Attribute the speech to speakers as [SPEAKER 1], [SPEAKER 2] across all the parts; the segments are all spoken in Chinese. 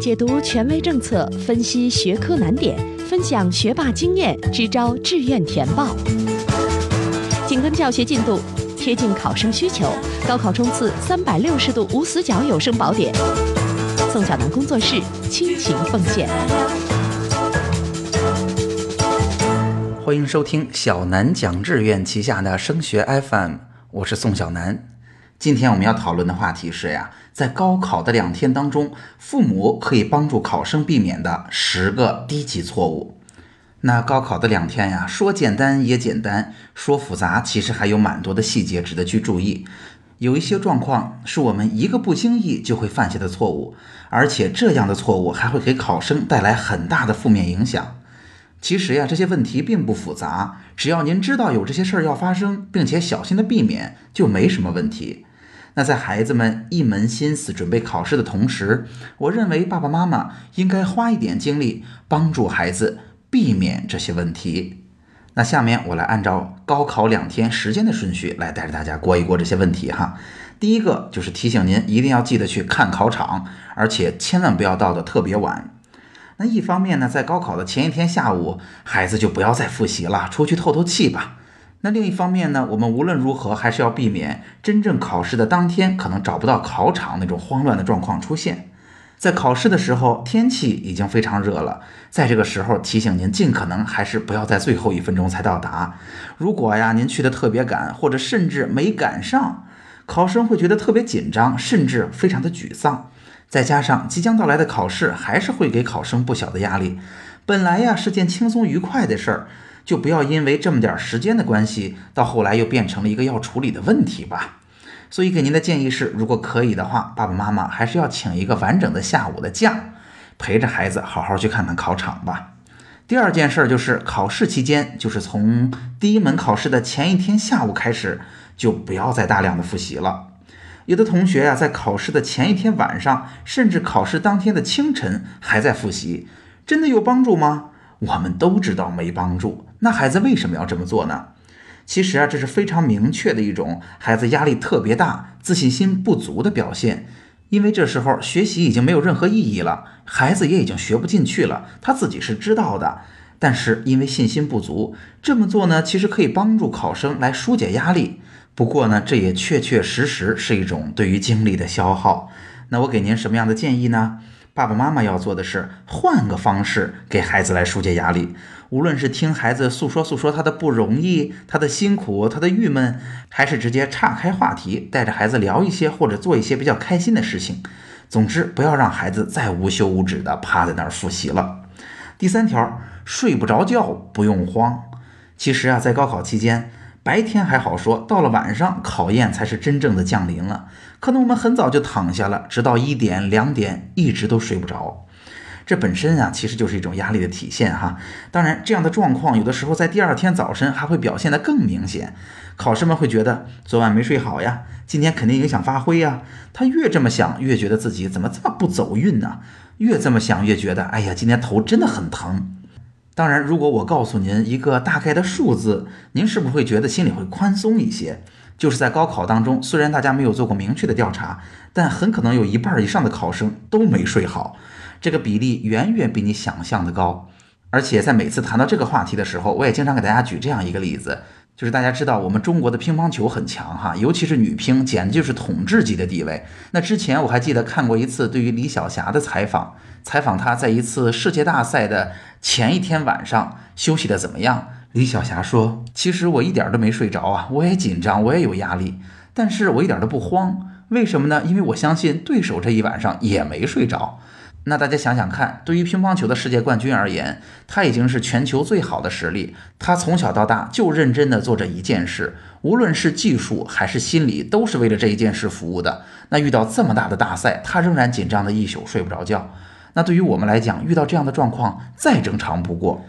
[SPEAKER 1] 解读权威政策，分析学科难点，分享学霸经验，支招志愿填报。紧跟教学进度，贴近考生需求，高考冲刺三百六十度无死角有声宝典。宋小南工作室倾情奉献。
[SPEAKER 2] 欢迎收听小南讲志愿旗下的升学 FM，我是宋小南。今天我们要讨论的话题是呀，在高考的两天当中，父母可以帮助考生避免的十个低级错误。那高考的两天呀，说简单也简单，说复杂其实还有蛮多的细节值得去注意。有一些状况是我们一个不经意就会犯下的错误，而且这样的错误还会给考生带来很大的负面影响。其实呀，这些问题并不复杂，只要您知道有这些事儿要发生，并且小心的避免，就没什么问题。那在孩子们一门心思准备考试的同时，我认为爸爸妈妈应该花一点精力帮助孩子避免这些问题。那下面我来按照高考两天时间的顺序来带着大家过一过这些问题哈。第一个就是提醒您一定要记得去看考场，而且千万不要到的特别晚。那一方面呢，在高考的前一天下午，孩子就不要再复习了，出去透透气吧。那另一方面呢，我们无论如何还是要避免真正考试的当天可能找不到考场那种慌乱的状况出现。在考试的时候，天气已经非常热了，在这个时候提醒您，尽可能还是不要在最后一分钟才到达。如果呀，您去的特别赶，或者甚至没赶上，考生会觉得特别紧张，甚至非常的沮丧。再加上即将到来的考试，还是会给考生不小的压力。本来呀是件轻松愉快的事儿，就不要因为这么点时间的关系，到后来又变成了一个要处理的问题吧。所以给您的建议是，如果可以的话，爸爸妈妈还是要请一个完整的下午的假，陪着孩子好好去看看考场吧。第二件事就是考试期间，就是从第一门考试的前一天下午开始，就不要再大量的复习了。有的同学呀，在考试的前一天晚上，甚至考试当天的清晨还在复习，真的有帮助吗？我们都知道没帮助。那孩子为什么要这么做呢？其实啊，这是非常明确的一种孩子压力特别大、自信心不足的表现。因为这时候学习已经没有任何意义了，孩子也已经学不进去了，他自己是知道的。但是因为信心不足，这么做呢，其实可以帮助考生来疏解压力。不过呢，这也确确实实是一种对于精力的消耗。那我给您什么样的建议呢？爸爸妈妈要做的是换个方式给孩子来疏解压力。无论是听孩子诉说诉说他的不容易、他的辛苦、他的郁闷，还是直接岔开话题，带着孩子聊一些或者做一些比较开心的事情。总之，不要让孩子再无休无止的趴在那儿复习了。第三条，睡不着觉不用慌。其实啊，在高考期间。白天还好说，到了晚上，考验才是真正的降临了。可能我们很早就躺下了，直到一点、两点，一直都睡不着。这本身啊，其实就是一种压力的体现哈。当然，这样的状况有的时候在第二天早晨还会表现得更明显。考生们会觉得昨晚没睡好呀，今天肯定影响发挥呀。他越这么想，越觉得自己怎么这么不走运呢？越这么想，越觉得哎呀，今天头真的很疼。当然，如果我告诉您一个大概的数字，您是不是会觉得心里会宽松一些？就是在高考当中，虽然大家没有做过明确的调查，但很可能有一半以上的考生都没睡好，这个比例远远比你想象的高。而且在每次谈到这个话题的时候，我也经常给大家举这样一个例子。就是大家知道，我们中国的乒乓球很强哈，尤其是女乒，简直就是统治级的地位。那之前我还记得看过一次对于李晓霞的采访，采访她在一次世界大赛的前一天晚上休息的怎么样。李晓霞说：“其实我一点都没睡着啊，我也紧张，我也有压力，但是我一点都不慌。为什么呢？因为我相信对手这一晚上也没睡着。”那大家想想看，对于乒乓球的世界冠军而言，他已经是全球最好的实力。他从小到大就认真的做这一件事，无论是技术还是心理，都是为了这一件事服务的。那遇到这么大的大赛，他仍然紧张的一宿睡不着觉。那对于我们来讲，遇到这样的状况再正常不过。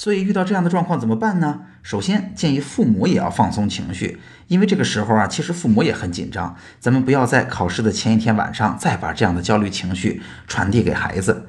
[SPEAKER 2] 所以遇到这样的状况怎么办呢？首先建议父母也要放松情绪，因为这个时候啊，其实父母也很紧张。咱们不要在考试的前一天晚上再把这样的焦虑情绪传递给孩子。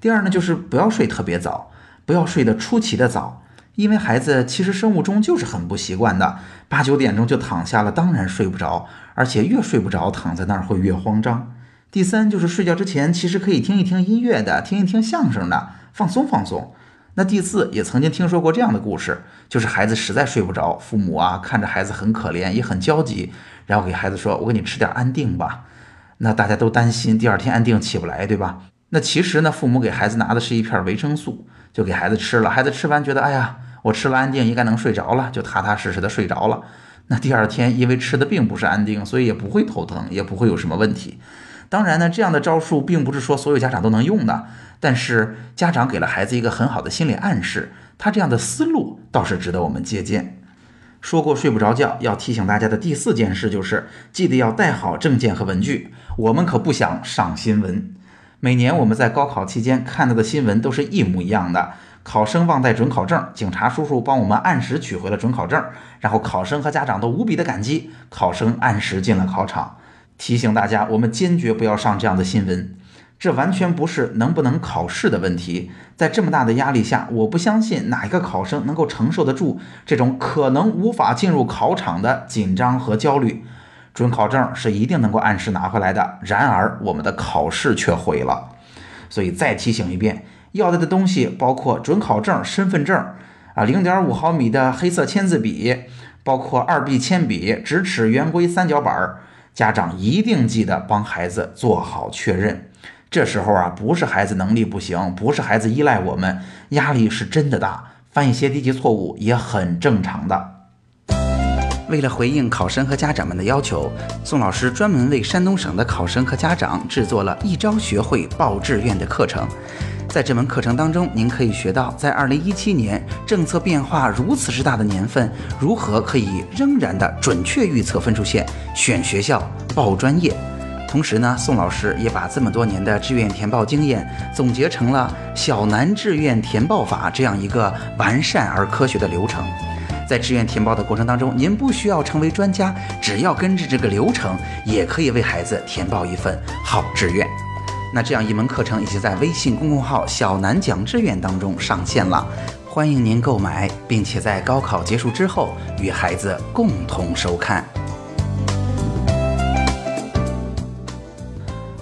[SPEAKER 2] 第二呢，就是不要睡特别早，不要睡得出奇的早，因为孩子其实生物钟就是很不习惯的，八九点钟就躺下了，当然睡不着，而且越睡不着，躺在那儿会越慌张。第三就是睡觉之前其实可以听一听音乐的，听一听相声的，放松放松。那第四也曾经听说过这样的故事，就是孩子实在睡不着，父母啊看着孩子很可怜，也很焦急，然后给孩子说：“我给你吃点安定吧。”那大家都担心第二天安定起不来，对吧？那其实呢，父母给孩子拿的是一片维生素，就给孩子吃了。孩子吃完觉得：“哎呀，我吃了安定，应该能睡着了。”就踏踏实实的睡着了。那第二天因为吃的并不是安定，所以也不会头疼，也不会有什么问题。当然呢，这样的招数并不是说所有家长都能用的，但是家长给了孩子一个很好的心理暗示，他这样的思路倒是值得我们借鉴。说过睡不着觉，要提醒大家的第四件事就是，记得要带好证件和文具，我们可不想上新闻。每年我们在高考期间看到的新闻都是一模一样的：考生忘带准考证，警察叔叔帮我们按时取回了准考证，然后考生和家长都无比的感激，考生按时进了考场。提醒大家，我们坚决不要上这样的新闻。这完全不是能不能考试的问题。在这么大的压力下，我不相信哪一个考生能够承受得住这种可能无法进入考场的紧张和焦虑。准考证是一定能够按时拿回来的，然而我们的考试却毁了。所以再提醒一遍，要带的东西包括准考证、身份证啊，零点五毫米的黑色签字笔，包括二 B 铅笔、直尺、圆规、三角板儿。家长一定记得帮孩子做好确认。这时候啊，不是孩子能力不行，不是孩子依赖我们，压力是真的大，犯一些低级错误也很正常的。为了回应考生和家长们的要求，宋老师专门为山东省的考生和家长制作了一招学会报志愿的课程。在这门课程当中，您可以学到，在二零一七年政策变化如此之大的年份，如何可以仍然的准确预测分数线、选学校、报专业。同时呢，宋老师也把这么多年的志愿填报经验总结成了“小南志愿填报法”这样一个完善而科学的流程。在志愿填报的过程当中，您不需要成为专家，只要跟着这个流程，也可以为孩子填报一份好志愿。那这样一门课程已经在微信公众号“小南讲志愿”当中上线了，欢迎您购买，并且在高考结束之后与孩子共同收看。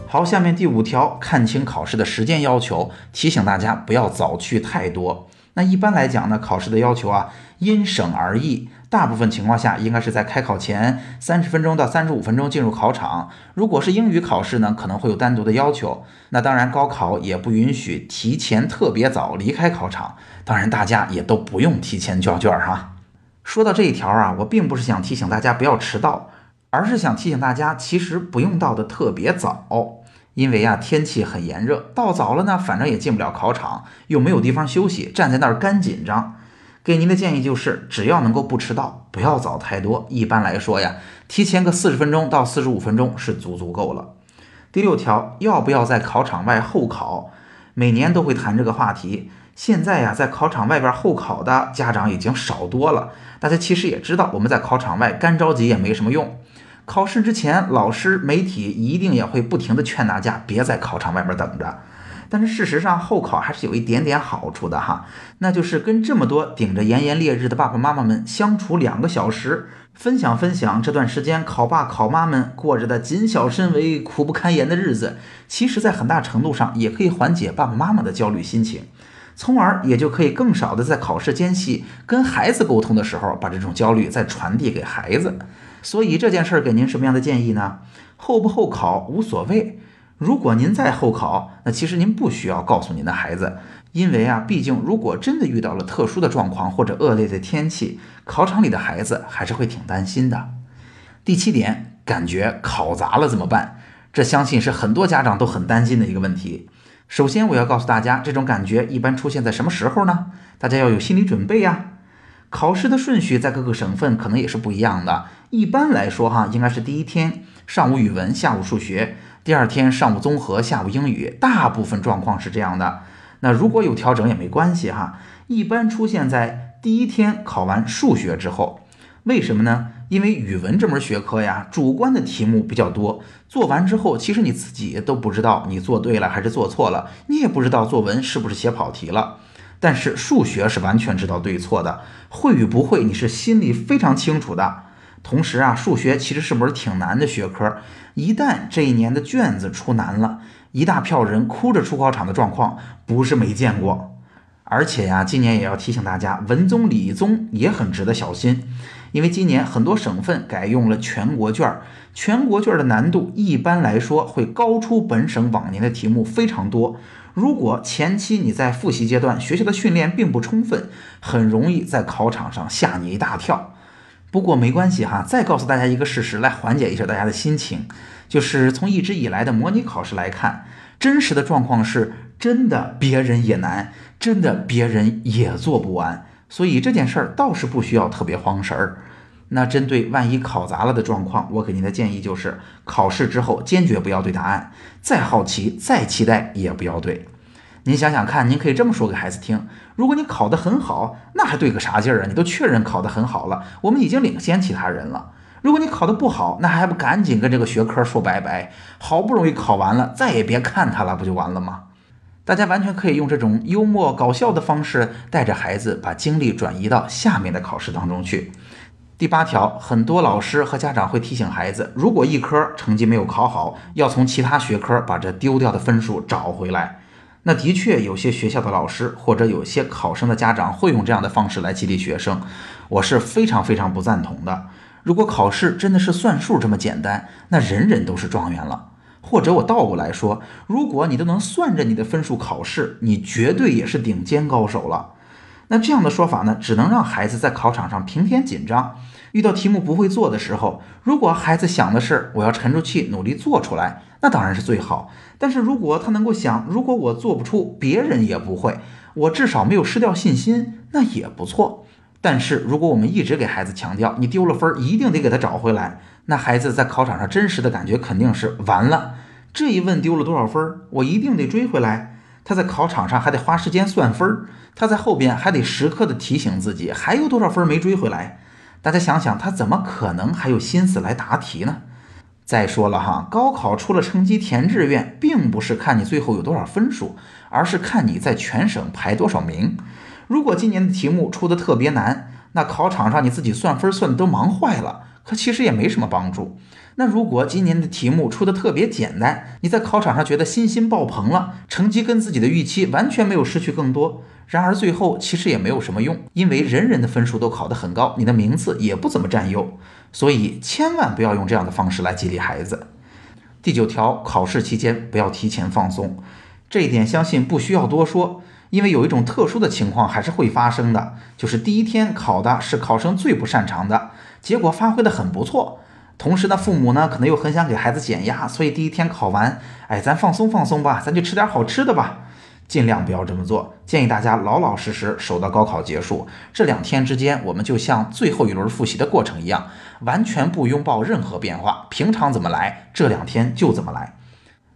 [SPEAKER 2] 好，下面第五条，看清考试的时间要求，提醒大家不要早去太多。那一般来讲呢，考试的要求啊，因省而异。大部分情况下，应该是在开考前三十分钟到三十五分钟进入考场。如果是英语考试呢，可能会有单独的要求。那当然，高考也不允许提前特别早离开考场。当然，大家也都不用提前交卷哈。说到这一条啊，我并不是想提醒大家不要迟到，而是想提醒大家，其实不用到的特别早。因为啊，天气很炎热，到早了呢，反正也进不了考场，又没有地方休息，站在那儿干紧张。给您的建议就是，只要能够不迟到，不要早太多。一般来说呀，提前个四十分钟到四十五分钟是足足够了。第六条，要不要在考场外候考？每年都会谈这个话题。现在呀，在考场外边候考的家长已经少多了。大家其实也知道，我们在考场外干着急也没什么用。考试之前，老师、媒体一定也会不停地劝大家别在考场外边等着。但是事实上，候考还是有一点点好处的哈，那就是跟这么多顶着炎炎烈日的爸爸妈妈们相处两个小时，分享分享这段时间考爸考妈们过着的谨小慎微、苦不堪言的日子。其实，在很大程度上也可以缓解爸爸妈妈的焦虑心情，从而也就可以更少的在考试间隙跟孩子沟通的时候，把这种焦虑再传递给孩子。所以这件事儿给您什么样的建议呢？候不候考无所谓。如果您在候考，那其实您不需要告诉您的孩子，因为啊，毕竟如果真的遇到了特殊的状况或者恶劣的天气，考场里的孩子还是会挺担心的。第七点，感觉考砸了怎么办？这相信是很多家长都很担心的一个问题。首先，我要告诉大家，这种感觉一般出现在什么时候呢？大家要有心理准备呀。考试的顺序在各个省份可能也是不一样的。一般来说，哈，应该是第一天上午语文，下午数学；第二天上午综合，下午英语。大部分状况是这样的。那如果有调整也没关系哈。一般出现在第一天考完数学之后，为什么呢？因为语文这门学科呀，主观的题目比较多，做完之后，其实你自己都不知道你做对了还是做错了，你也不知道作文是不是写跑题了。但是数学是完全知道对错的，会与不会你是心里非常清楚的。同时啊，数学其实是门挺难的学科，一旦这一年的卷子出难了，一大票人哭着出考场的状况不是没见过。而且呀，今年也要提醒大家，文综、理综也很值得小心，因为今年很多省份改用了全国卷，全国卷的难度一般来说会高出本省往年的题目非常多。如果前期你在复习阶段学校的训练并不充分，很容易在考场上吓你一大跳。不过没关系哈，再告诉大家一个事实来缓解一下大家的心情，就是从一直以来的模拟考试来看，真实的状况是真的别人也难。真的别人也做不完，所以这件事儿倒是不需要特别慌神儿。那针对万一考砸了的状况，我给您的建议就是，考试之后坚决不要对答案，再好奇再期待也不要对。您想想看，您可以这么说给孩子听：如果你考得很好，那还对个啥劲儿啊？你都确认考得很好了，我们已经领先其他人了。如果你考得不好，那还不赶紧跟这个学科说拜拜？好不容易考完了，再也别看它了，不就完了吗？大家完全可以用这种幽默搞笑的方式，带着孩子把精力转移到下面的考试当中去。第八条，很多老师和家长会提醒孩子，如果一科成绩没有考好，要从其他学科把这丢掉的分数找回来。那的确，有些学校的老师或者有些考生的家长会用这样的方式来激励学生，我是非常非常不赞同的。如果考试真的是算数这么简单，那人人都是状元了。或者我倒过来说，如果你都能算着你的分数考试，你绝对也是顶尖高手了。那这样的说法呢，只能让孩子在考场上平添紧张。遇到题目不会做的时候，如果孩子想的是我要沉住气努力做出来，那当然是最好。但是如果他能够想，如果我做不出，别人也不会，我至少没有失掉信心，那也不错。但是如果我们一直给孩子强调，你丢了分一定得给他找回来。那孩子在考场上真实的感觉肯定是完了。这一问丢了多少分，我一定得追回来。他在考场上还得花时间算分儿，他在后边还得时刻的提醒自己还有多少分没追回来。大家想想，他怎么可能还有心思来答题呢？再说了哈，高考出了成绩填志愿，并不是看你最后有多少分数，而是看你在全省排多少名。如果今年的题目出的特别难，那考场上你自己算分算的都忙坏了。可其实也没什么帮助。那如果今年的题目出的特别简单，你在考场上觉得信心爆棚了，成绩跟自己的预期完全没有失去更多，然而最后其实也没有什么用，因为人人的分数都考得很高，你的名次也不怎么占优。所以千万不要用这样的方式来激励孩子。第九条，考试期间不要提前放松，这一点相信不需要多说，因为有一种特殊的情况还是会发生的，就是第一天考的是考生最不擅长的。结果发挥的很不错，同时呢，父母呢可能又很想给孩子减压，所以第一天考完，哎，咱放松放松吧，咱就吃点好吃的吧，尽量不要这么做。建议大家老老实实守到高考结束这两天之间，我们就像最后一轮复习的过程一样，完全不拥抱任何变化，平常怎么来，这两天就怎么来。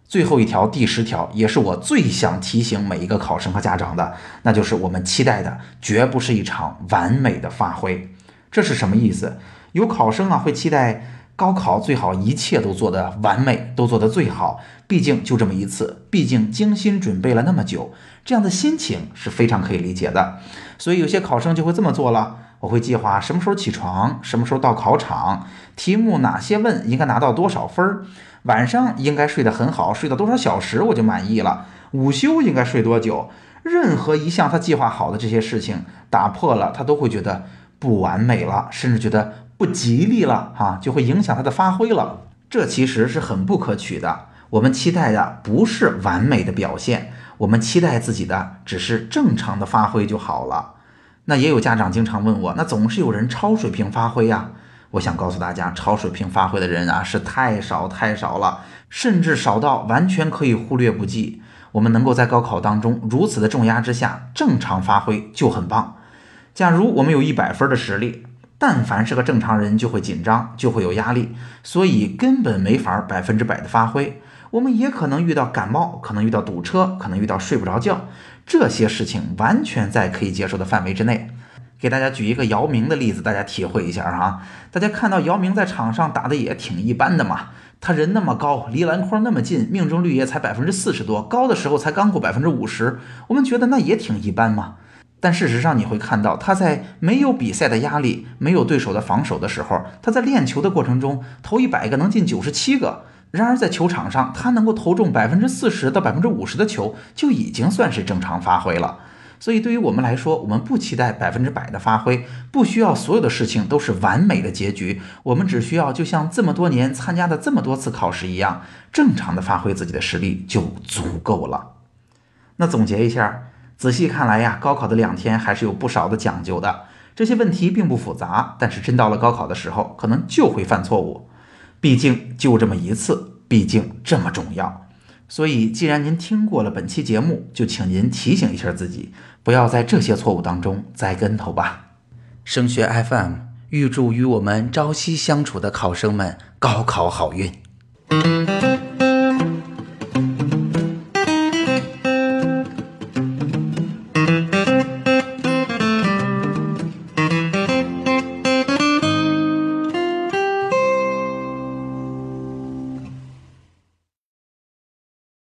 [SPEAKER 2] 最后一条，第十条，也是我最想提醒每一个考生和家长的，那就是我们期待的绝不是一场完美的发挥。这是什么意思？有考生啊会期待高考最好一切都做得完美，都做得最好。毕竟就这么一次，毕竟精心准备了那么久，这样的心情是非常可以理解的。所以有些考生就会这么做了：我会计划什么时候起床，什么时候到考场，题目哪些问应该拿到多少分儿，晚上应该睡得很好，睡到多少小时我就满意了。午休应该睡多久？任何一项他计划好的这些事情打破了，他都会觉得不完美了，甚至觉得。不吉利了哈，就会影响他的发挥了。这其实是很不可取的。我们期待的不是完美的表现，我们期待自己的只是正常的发挥就好了。那也有家长经常问我，那总是有人超水平发挥呀？我想告诉大家，超水平发挥的人啊是太少太少了，甚至少到完全可以忽略不计。我们能够在高考当中如此的重压之下正常发挥就很棒。假如我们有一百分的实力。但凡是个正常人，就会紧张，就会有压力，所以根本没法百分之百的发挥。我们也可能遇到感冒，可能遇到堵车，可能遇到睡不着觉，这些事情完全在可以接受的范围之内。给大家举一个姚明的例子，大家体会一下哈。大家看到姚明在场上打的也挺一般的嘛，他人那么高，离篮筐那么近，命中率也才百分之四十多，高的时候才刚过百分之五十，我们觉得那也挺一般嘛。但事实上你会看到，他在没有比赛的压力、没有对手的防守的时候，他在练球的过程中投一百个能进九十七个。然而在球场上，他能够投中百分之四十到百分之五十的球，就已经算是正常发挥了。所以对于我们来说，我们不期待百分之百的发挥，不需要所有的事情都是完美的结局。我们只需要就像这么多年参加的这么多次考试一样，正常的发挥自己的实力就足够了。那总结一下，仔细看来呀，高考的两天还是有不少的讲究的。这些问题并不复杂，但是真到了高考的时候，可能就会犯错误。毕竟就这么一次，毕竟这么重要。所以，既然您听过了本期节目，就请您提醒一下自己，不要在这些错误当中栽跟头吧。升学 FM 预祝与我们朝夕相处的考生们高考好运。